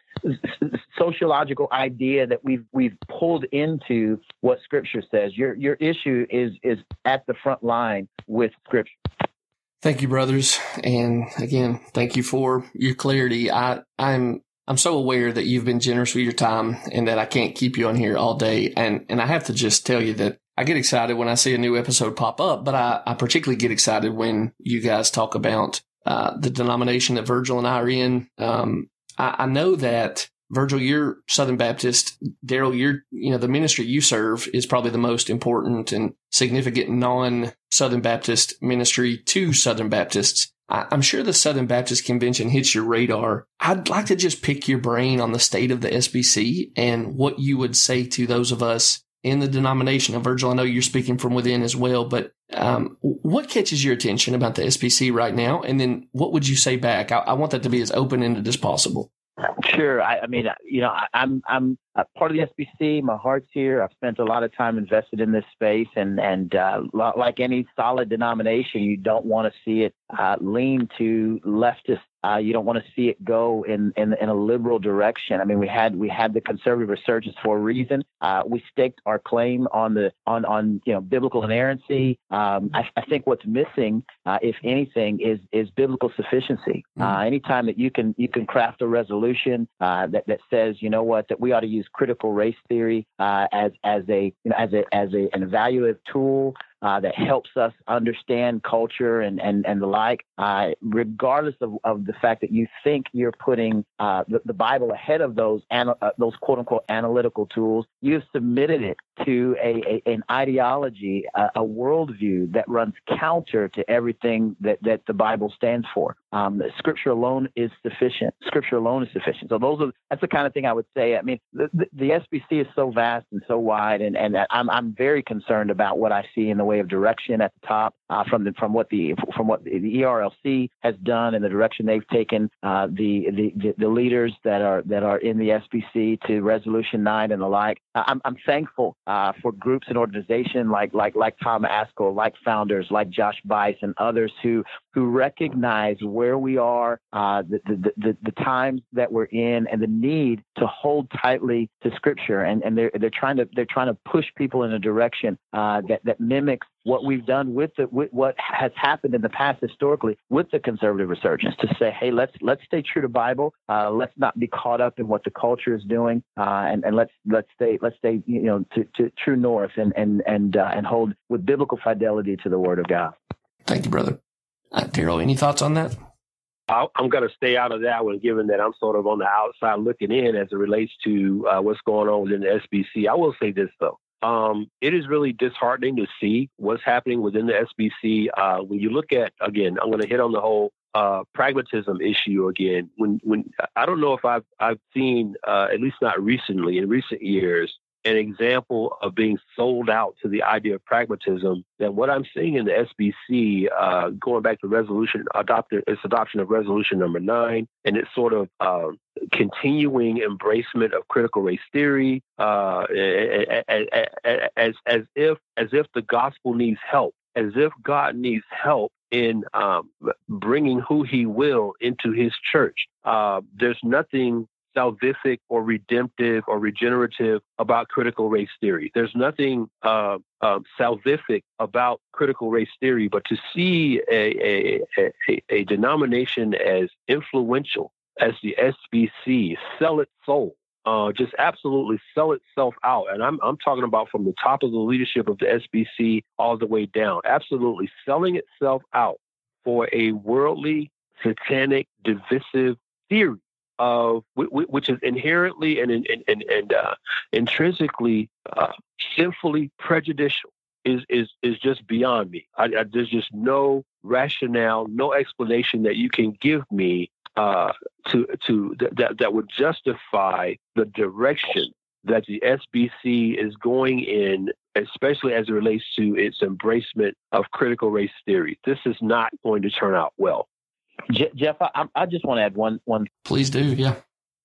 sociological idea that we've we've pulled into what Scripture says. Your your issue is is at the front line with Scripture. Thank you, brothers. And again, thank you for your clarity. I, I'm, I'm so aware that you've been generous with your time and that I can't keep you on here all day. And, and I have to just tell you that I get excited when I see a new episode pop up, but I, I particularly get excited when you guys talk about, uh, the denomination that Virgil and I are in. Um, I, I know that Virgil, you're Southern Baptist. Darrell, you're, you know, the ministry you serve is probably the most important and significant non Southern Baptist ministry to Southern Baptists. I, am sure the Southern Baptist Convention hits your radar. I'd like to just pick your brain on the state of the SBC and what you would say to those of us in the denomination. of Virgil, I know you're speaking from within as well, but um, what catches your attention about the SBC right now? And then what would you say back? I, I want that to be as open ended as possible. Sure. I, I mean, you know, I, I'm I'm part of the SBC. My heart's here. I've spent a lot of time invested in this space, and and uh, like any solid denomination, you don't want to see it uh, lean to leftist. Uh, you don't want to see it go in, in in a liberal direction. I mean, we had we had the conservative resurgence for a reason. Uh, we staked our claim on the on on you know biblical inerrancy. Um, I, I, think what's missing, uh, if anything, is is biblical sufficiency. Mm. anytime that you can you can craft a resolution that that says you know what that we ought to use use critical race theory uh, as as a you know, as a as a, an evaluative tool uh, that helps us understand culture and, and, and the like, uh, regardless of, of the fact that you think you're putting uh, the, the, Bible ahead of those ana- uh, those quote unquote analytical tools. You've submitted it to a, a an ideology, a, a, worldview that runs counter to everything that, that the Bible stands for. Um, scripture alone is sufficient. Scripture alone is sufficient. So those are that's the kind of thing I would say. I mean, the, the, the SBC is so vast and so wide, and, and I'm I'm very concerned about what I see in the way of direction at the top uh, from the from what the from what the ERLC has done and the direction they've taken. Uh, the, the the leaders that are that are in the SBC to Resolution Nine and the like. I'm I'm thankful uh, for groups and organizations like like like Tom Ascol, like founders like Josh Buice, and others who who recognize where we are, uh, the, the, the the times that we're in, and the need to hold tightly to Scripture. And and they're they're trying to they're trying to push people in a direction uh, that that mimics what we've done with the with what has happened in the past historically with the conservative resurgence to say, hey, let's let's stay true to Bible. Uh, let's not be caught up in what the culture is doing, uh, and and let's let's stay let's stay you know to, to true north and and and uh, and hold with biblical fidelity to the Word of God. Thank you, brother. Uh, Darrell, any thoughts on that? I'm going to stay out of that one, given that I'm sort of on the outside looking in as it relates to uh, what's going on within the SBC. I will say this though: um, it is really disheartening to see what's happening within the SBC. Uh, when you look at, again, I'm going to hit on the whole uh, pragmatism issue again. When, when I don't know if I've I've seen, uh, at least not recently, in recent years, an example of being sold out to the idea of pragmatism than what I'm seeing in the SBC, uh, going back to resolution adopted its adoption of resolution number nine, and its sort of uh, continuing embracement of critical race theory, uh, as as if as if the gospel needs help, as if God needs help in um, bringing who He will into His church. Uh, there's nothing salvific or redemptive or regenerative about critical race theory. There's nothing uh, uh, salvific about critical race theory, but to see a, a, a, a denomination as influential as the SBC sell its soul uh, just absolutely sell itself out. And I'm, I'm talking about from the top of the leadership of the SBC all the way down, absolutely selling itself out for a worldly, satanic, divisive theory of which is inherently and and and, and uh, intrinsically uh, sinfully prejudicial is is is just beyond me. I, I, there's just no rationale, no explanation that you can give me uh, to to that that would justify the direction that the SBC is going in, especially as it relates to its embracement of critical race theory. This is not going to turn out well. Jeff, I, I just want to add one one. Please do, yeah.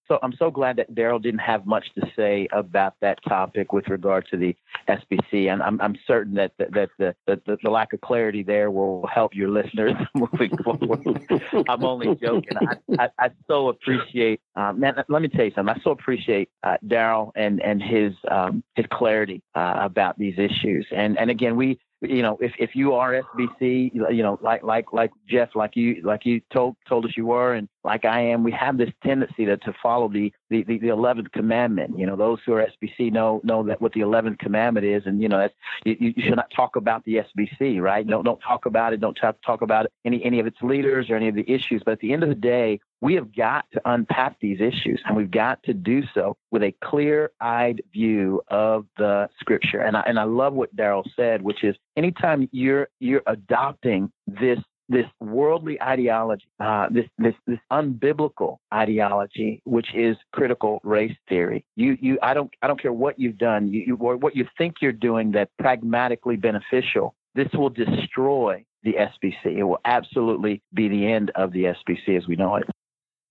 So I'm so glad that Darrell didn't have much to say about that topic with regard to the SBC, and I'm, I'm certain that that, that the, the, the lack of clarity there will help your listeners <laughs> moving forward. I'm only joking. I, I, I so appreciate, um, man. Let me tell you something. I so appreciate uh, Darrell and and his um, his clarity uh, about these issues. And and again, we you know, if, if you are SBC, you know, like like like Jeff, like you like you told told us you were, and like I am, we have this tendency to, to follow the the the eleventh commandment. You know, those who are SBC know know that what the eleventh commandment is, and you know, that's, you, you should not talk about the SBC, right? Don't don't talk about it. Don't talk talk about any any of its leaders or any of the issues. But at the end of the day, we have got to unpack these issues, and we've got to do so with a clear-eyed view of the Scripture. And I and I love what Darrell said, which is anytime you're you're adopting this this worldly ideology, uh, this this this unbiblical ideology, which is critical race theory. You you I don't I don't care what you've done, you, you or what you think you're doing that's pragmatically beneficial. This will destroy the SBC. It will absolutely be the end of the SBC as we know it.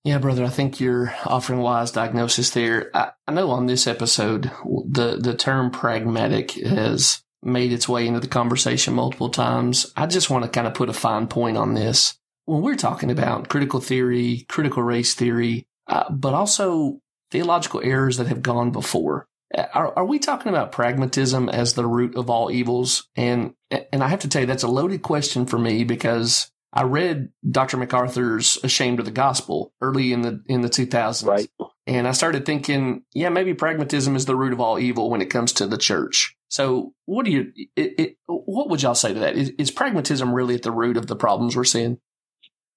Yeah, brother, I think you're offering wise diagnosis there. I, I know on this episode, the, the term pragmatic has made its way into the conversation multiple times. I just want to kind of put a fine point on this. When we're talking about critical theory, critical race theory, uh, but also theological errors that have gone before, uh, are, are we talking about pragmatism as the root of all evils? And and I have to tell you that's a loaded question for me because I read Dr. MacArthur's Ashamed of the Gospel early in the in the 2000s. Right. And I started thinking, yeah, maybe pragmatism is the root of all evil when it comes to the church. So, what do you, it, it, what would y'all say to that? Is, is, pragmatism really at the root of the problems we're seeing?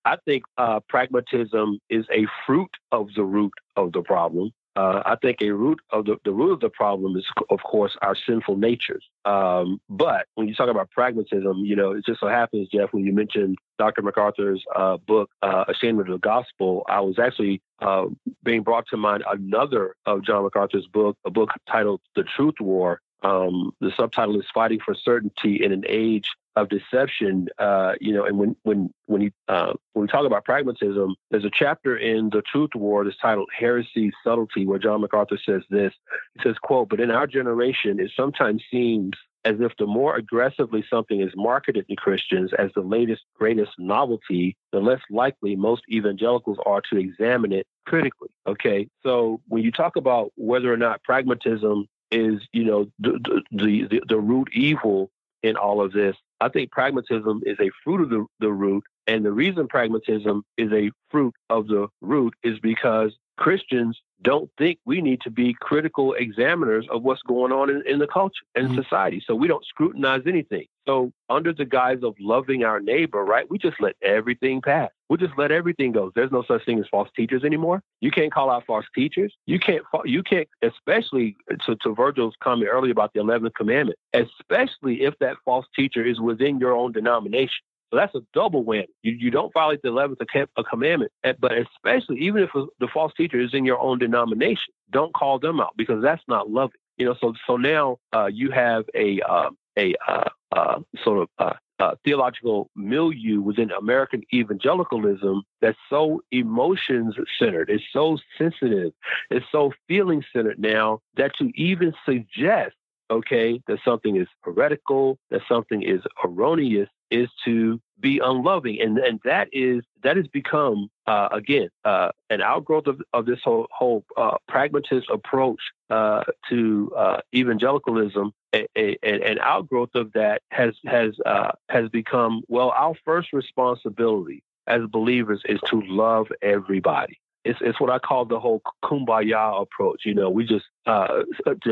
I think uh, pragmatism is a fruit of the root of the problem. Uh, I think a root of the, the root of the problem is, of course, our sinful natures. Um, but when you talk about pragmatism, you know, it just so happens, Jeff, when you mentioned Dr. MacArthur's uh, book, uh, Ashamed of the Gospel, I was actually uh, being brought to mind another of John MacArthur's book, a book titled The Truth War. Um, the subtitle is Fighting for Certainty in an Age of deception, uh, you know, and when when when you uh, when we talk about pragmatism, there's a chapter in the Truth War that's titled "Heresy Subtlety," where John MacArthur says this. He says, "quote But in our generation, it sometimes seems." As if the more aggressively something is marketed to Christians as the latest, greatest novelty, the less likely most evangelicals are to examine it critically. Okay. So when you talk about whether or not pragmatism is, you know, the, the, the, the root evil in all of this, I think pragmatism is a fruit of the, the root. And the reason pragmatism is a fruit of the root is because Christians don't think we need to be critical examiners of what's going on in, in the culture and mm-hmm. society. So we don't scrutinize anything. So under the guise of loving our neighbor, right, we just let everything pass. We just let everything go. There's no such thing as false teachers anymore. You can't call out false teachers. You can't. You can't. Especially to, to Virgil's comment earlier about the eleventh commandment. Especially if that false teacher is within your own denomination. So that's a double win. You, you don't violate the 11th commandment, but especially even if the false teacher is in your own denomination, don't call them out because that's not loving. You know, so so now uh, you have a uh, a uh, uh sort of uh, uh, theological milieu within American evangelicalism that's so emotions centered, it's so sensitive, it's so feeling centered now that to even suggest okay, that something is heretical, that something is erroneous, is to be unloving, and and that is that has become uh, again uh, an outgrowth of, of this whole whole uh, pragmatist approach uh, to uh, evangelicalism. A, a, an outgrowth of that has has uh, has become well. Our first responsibility as believers is to love everybody it's it's what I call the whole kumbaya approach. You know, we just uh,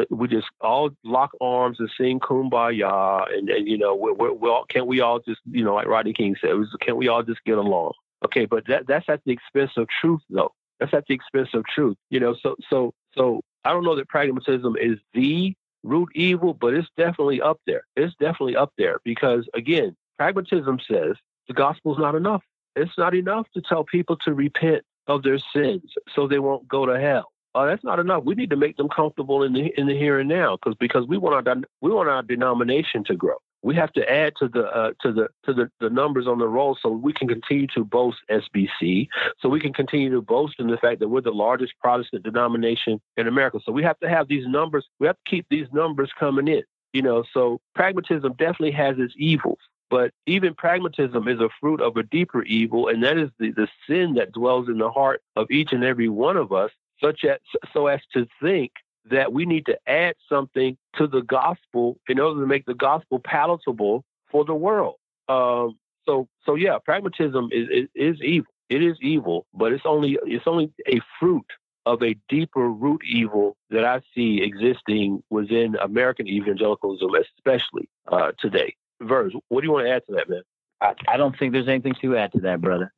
we just all lock arms and sing kumbaya, and, and you know, we we we all, can't we all just you know, like Rodney King said, can't we all just get along? Okay, but that that's at the expense of truth, though. That's at the expense of truth. You know, so so so I don't know that pragmatism is the root evil, but it's definitely up there. It's definitely up there because again, pragmatism says the gospel is not enough. It's not enough to tell people to repent of their sins so they won't go to hell. Uh, that's not enough. We need to make them comfortable in the in the here and now because because we want our we want our denomination to grow. We have to add to the uh, to the to the, the numbers on the roll so we can continue to boast SBC, so we can continue to boast in the fact that we're the largest Protestant denomination in America. So we have to have these numbers. We have to keep these numbers coming in. You know, so pragmatism definitely has its evils. But even pragmatism is a fruit of a deeper evil, and that is the, the sin that dwells in the heart of each and every one of us, such as so as to think that we need to add something to the gospel in order to make the gospel palatable for the world. Um, so so yeah, pragmatism is, is is evil. It is evil, but it's only it's only a fruit of a deeper root evil that I see existing within American evangelicalism, especially uh, today. Verge, what do you want to add to that, man? I, I don't think there's anything to add to that, brother.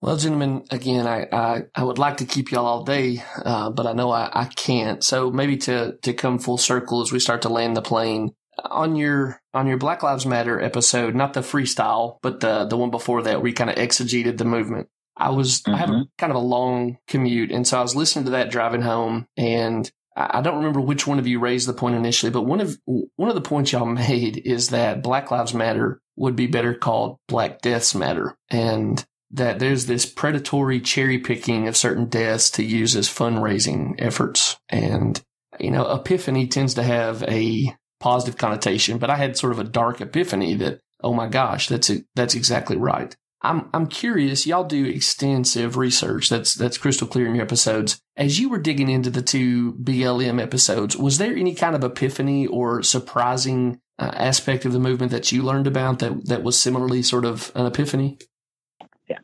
Well, gentlemen, again, I, I, I, would like to keep y'all all day, uh, but I know I, I can't. So maybe to, to come full circle as we start to land the plane on your, on your Black Lives Matter episode, not the freestyle, but the, the one before that where you kind of exegeted the movement. I was, mm-hmm. I had mm-hmm. kind of a long commute. And so I was listening to that driving home and I don't remember which one of you raised the point initially, but one of, one of the points y'all made is that Black Lives Matter would be better called Black Deaths Matter. And that there's this predatory cherry picking of certain deaths to use as fundraising efforts. And, you know, epiphany tends to have a positive connotation, but I had sort of a dark epiphany that, oh my gosh, that's, that's exactly right. I'm, I'm curious. Y'all do extensive research. That's, that's crystal clear in your episodes. As you were digging into the two BLM episodes, was there any kind of epiphany or surprising uh, aspect of the movement that you learned about that, that was similarly sort of an epiphany?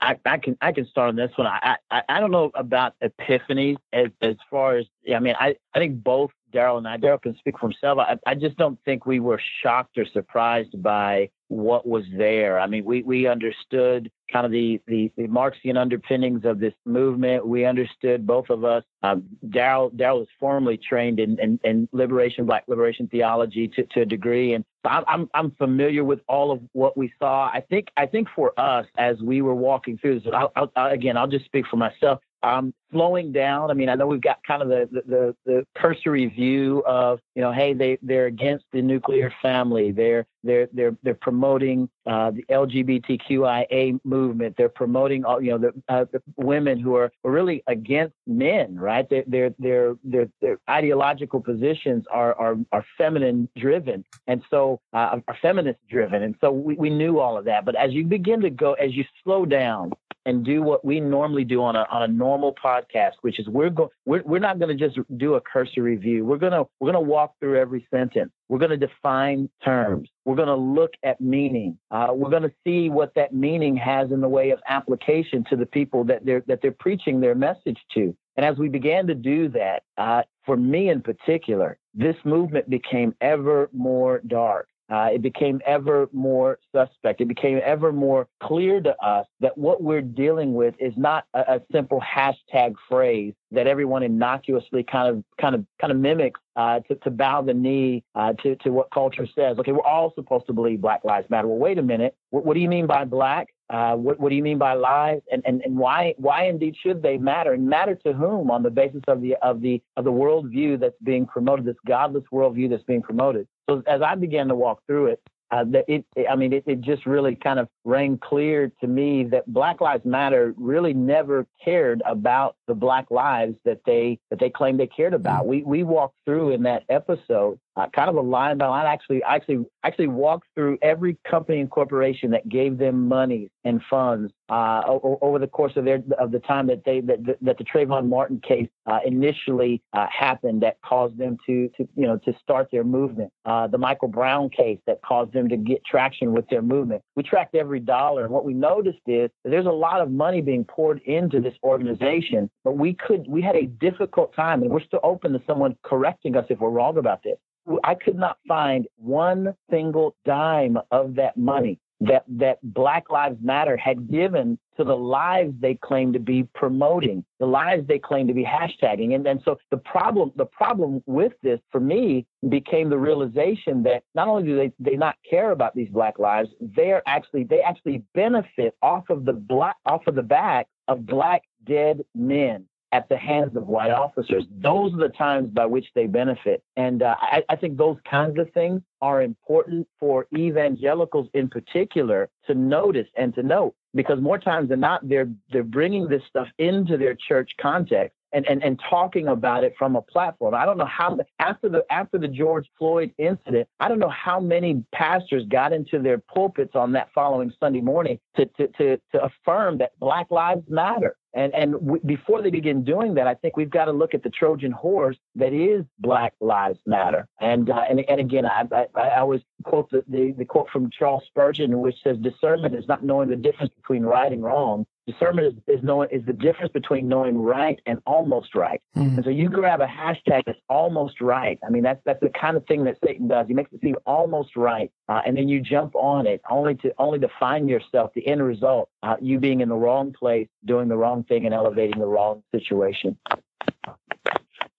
I, I can I can start on this one. I, I, I don't know about epiphanies as as far as I mean I, I think both Darrell and I Darrell can speak for himself. I, I just don't think we were shocked or surprised by what was there. I mean, we, we understood kind of the, the, the Marxian underpinnings of this movement. We understood both of us. Um, Darrell Darrell was formally trained in, in, in, liberation, Black liberation theology to, to a degree, and I'm, I'm I'm familiar with all of what we saw. I think I think for us as we were walking through this, I'll, I'll, again I'll just speak for myself um, slowing down. I mean, I know we've got kind of the, the, the, cursory view of, you know, hey, they, they're against the nuclear family. They're, they're, they're, they're promoting uh, the LGBTQIA movement. They're promoting all, you know, the, uh, the women who are, really against men, right? Their, their, their, their, their ideological positions are, are, are feminine driven. And so, uh, are feminist driven. And so we, we knew all of that. But as you begin to go, as you slow down, and do what we normally do on a on a normal podcast, which is we're going we're, we're not going to just do a cursory review. We're gonna we're gonna walk through every sentence. We're to define terms. We're to look at meaning. Uh, we're to see what that meaning has in the way of application to the people that they're that they're preaching their message to. And as we began to do that, uh, for me in particular, this movement became ever more dark. Uh, it became ever more suspect. It became ever more clear to us that what we're dealing with is not a, a simple hashtag phrase that everyone innocuously kind of kind of kind of mimics uh, to, to bow the knee uh, to to what culture says. Okay, we're all supposed to believe Black Lives Matter. Well, wait a minute. What, what do you mean by black? Uh, what, what do you mean by lives? And, and, and why why indeed should they matter? And matter to whom on the basis of the of the of the worldview that's being promoted, this godless worldview that's being promoted. So as I began to walk through it, uh, it, I mean, it, it, just really kind of rang clear to me that Black Lives Matter really never cared about the Black lives that they that they claimed they cared about. Mm-hmm. We we walked through in that episode uh, kind of a line by line. Actually, actually, actually walked through every company and corporation that gave them money and funds uh, over the course of their of the time that they that, that the Trayvon Martin case uh, initially uh, happened that caused them to to you know to start their movement. Uh, the Michael Brown case that caused them to get traction with their movement. We tracked every dollar, and what we noticed is there's a lot of money being poured into this organization, but we could we had a difficult time, and we're still open to someone correcting us if we're wrong about this. I could not find one single dime of that money that that Black Lives Matter had given to the lives they claim to be promoting, the lives they claim to be hashtagging. And then so the problem the problem with this for me became the realization that not only do they, they not care about these black lives, they're actually they actually benefit off of the black off of the back of black dead men at the hands of white officers. Those are the times by which they benefit. And uh, I, I, think those kinds of things are important for evangelicals in particular to notice and to note because more times than not, they're, they're bringing this stuff into their church context and, and, and talking about it from a platform. I don't know how after the after the George Floyd incident, I don't know how many pastors got into their pulpits on that following Sunday morning to to to, to affirm that Black Lives Matter. And and w- before they begin doing that, I think we've got to look at the Trojan horse that is Black Lives Matter. And uh, and and again, I, I, I always quote the, the, the quote from Charles Spurgeon, which says, "Discernment is not knowing the difference between right and wrong, discernment is, is knowing is the difference between knowing right and almost right. Mm-hmm. And so you grab a hashtag that's almost right. I mean, that's that's the kind of thing that Satan does. He makes it seem almost right, uh, and then you jump on it only to only to find yourself the end result, uh, you being in the wrong place, doing the wrong thing, and elevating the wrong situation.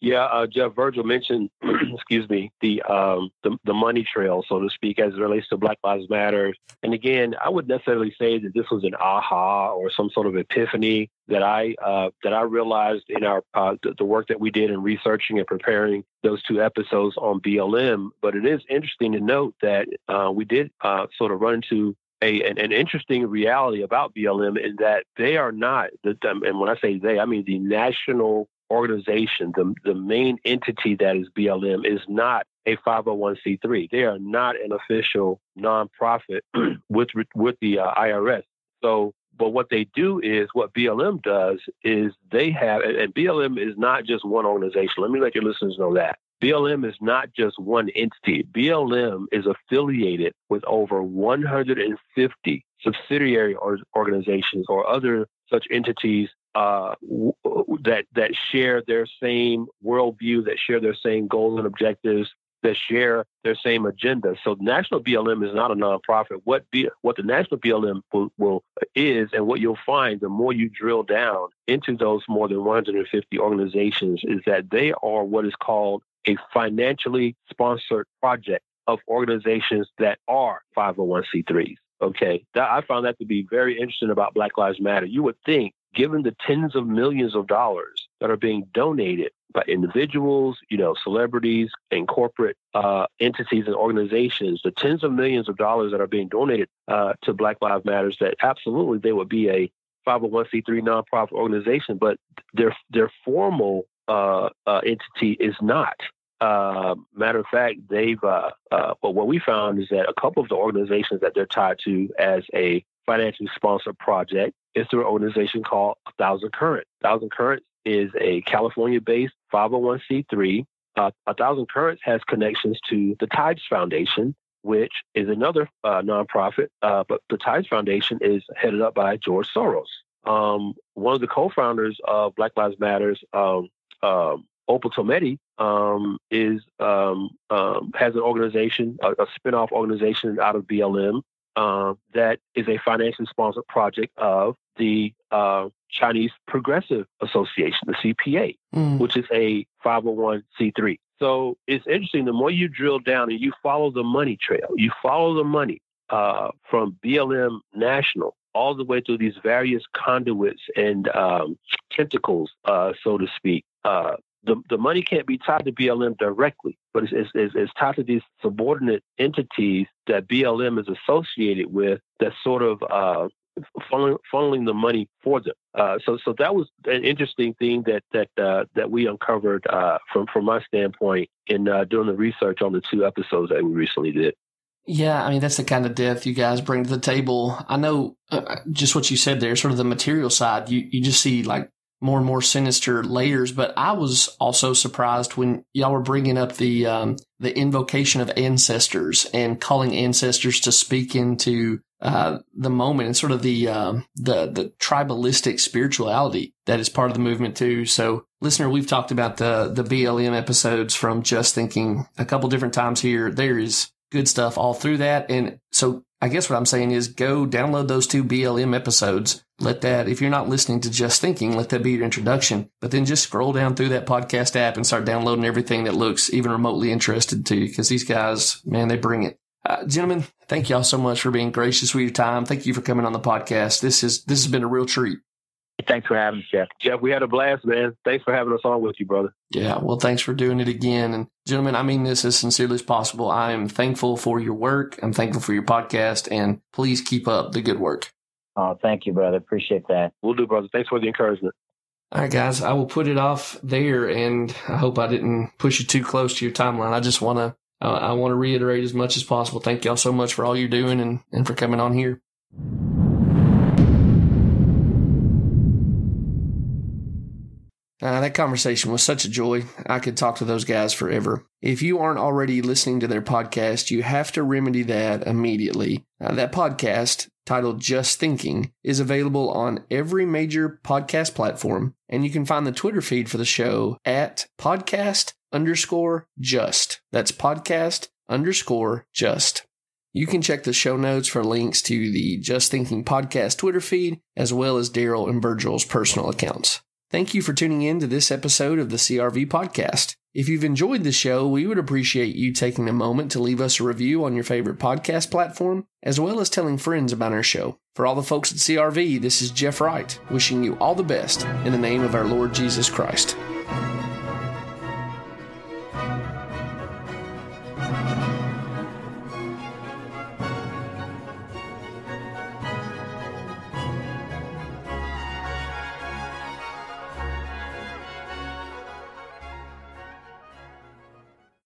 Yeah, uh, Jeff Virgil mentioned, <clears throat> excuse me, the, um, the the money trail, so to speak, as it relates to Black Lives Matter. And again, I would necessarily say that this was an aha or some sort of epiphany that I uh, that I realized in our uh, the, the, work that we did in researching and preparing those two episodes on BLM. But it is interesting to note that uh, we did uh, sort of run into a, an, an, interesting reality about BLM in that they are not, the, and when I say they, I mean the National organization, the, the main entity that is BLM, is not a 501c3. They are not an official nonprofit <clears throat> with with the uh, IRS. So, but what they do is what BLM does is they have, and BLM is not just one organization. Let me let your listeners know that. BLM is not just one entity. BLM is affiliated with over 150 subsidiary or organizations or other such entities uh, that that share their same worldview, that share their same goals and objectives, that share their same agenda. So National BLM is not a nonprofit. What B, what the National BLM will, will, is, and what you'll find the more you drill down into those more than 150 organizations, is that they are what is called a financially sponsored project of organizations that are 501c3s. Okay, that, I found that to be very interesting about Black Lives Matter. You would think given the tens of millions of dollars that are being donated by individuals, you know, celebrities and corporate uh, entities and organizations, the tens of millions of dollars that are being donated uh, to Black Lives Matters, that absolutely they would be a 501c3 nonprofit organization, but their their formal uh, uh entity is not. Uh, matter of fact, they've. Uh, but what we found is that a couple of the organizations that they're tied to as a financially sponsored project is through an organization called Thousand Current. Thousand Current is a California-based 501c3. Uh, a Thousand Currents has connections to the Tides Foundation, which is another uh, nonprofit. Uh, but the Tides Foundation is headed up by George Soros. Um, one of the co-founders of Black Lives Matters, um, um, Opal Tometi, um, is um, um, has an organization, a, a spinoff organization out of BLM um, that is a financially sponsored project of the uh, Chinese Progressive Association, the CPA, mm. which is a 501c3. So it's interesting. The more you drill down and you follow the money trail, you follow the money uh, from BLM National all the way through these various conduits and um, tentacles, uh, so to speak, uh, the, the money can't be tied to BLM directly, but it's, it's, it's, tied to these subordinate entities that BLM is associated with that sort of uh, funneling, funneling the money for them. Uh, so so that was an interesting thing that that uh, that we uncovered uh, from from my standpoint in uh, doing the research on the two episodes that we recently did. Yeah, I mean that's the kind of depth you guys bring to the table. I know uh, just what you said there, sort of the material side. You you just see like more and more sinister layers. But I was also surprised when y'all were bringing up the um, the invocation of ancestors and calling ancestors to speak into uh, the moment and sort of the um, the the tribalistic spirituality that is part of the movement too. So, listener, we've talked about the the BLM episodes from Just Thinking a couple different times here. There is good stuff all through that, and so I guess what I'm saying is go download those two BLM episodes. Let that, if you're not listening to Just Thinking, let that be your introduction. But then just scroll down through that podcast app and start downloading everything that looks even remotely interested to you because these guys, man, they bring it. Uh, gentlemen, thank y'all so much for being gracious with your time. Thank you for coming on the podcast. This is this has been a real treat. Thanks for having us, Jeff. Jeff, we had a blast, man. Thanks for having us on with you, brother. Yeah, well, thanks for doing it again. And gentlemen, I mean this as sincerely as possible. I am thankful for your work. I'm thankful for your podcast, and please keep up the good work. Oh, thank you, brother. Appreciate that. We'll do, brother. Thanks for the encouragement. All right, guys, I will put it off there, and I hope I didn't push you too close to your timeline. I just want to, uh, I want to reiterate as much as possible. Thank y'all so much for all you're doing and, and for coming on here. Uh, that conversation was such a joy. I could talk to those guys forever. If you aren't already listening to their podcast, you have to remedy that immediately. Uh, that podcast, titled Just Thinking, is available on every major podcast platform, and you can find the Twitter feed for the show at podcast underscore just. That's podcast underscore just. You can check the show notes for links to the Just Thinking podcast Twitter feed, as well as Darrell and Virgil's personal accounts. Thank you for tuning in to this episode of the CRV podcast. If you've enjoyed the show, we would appreciate you taking a moment to leave us a review on your favorite podcast platform, as well as telling friends about our show. For all the folks at CRV, this is Jeff Wright, wishing you all the best in the name of our Lord Jesus Christ.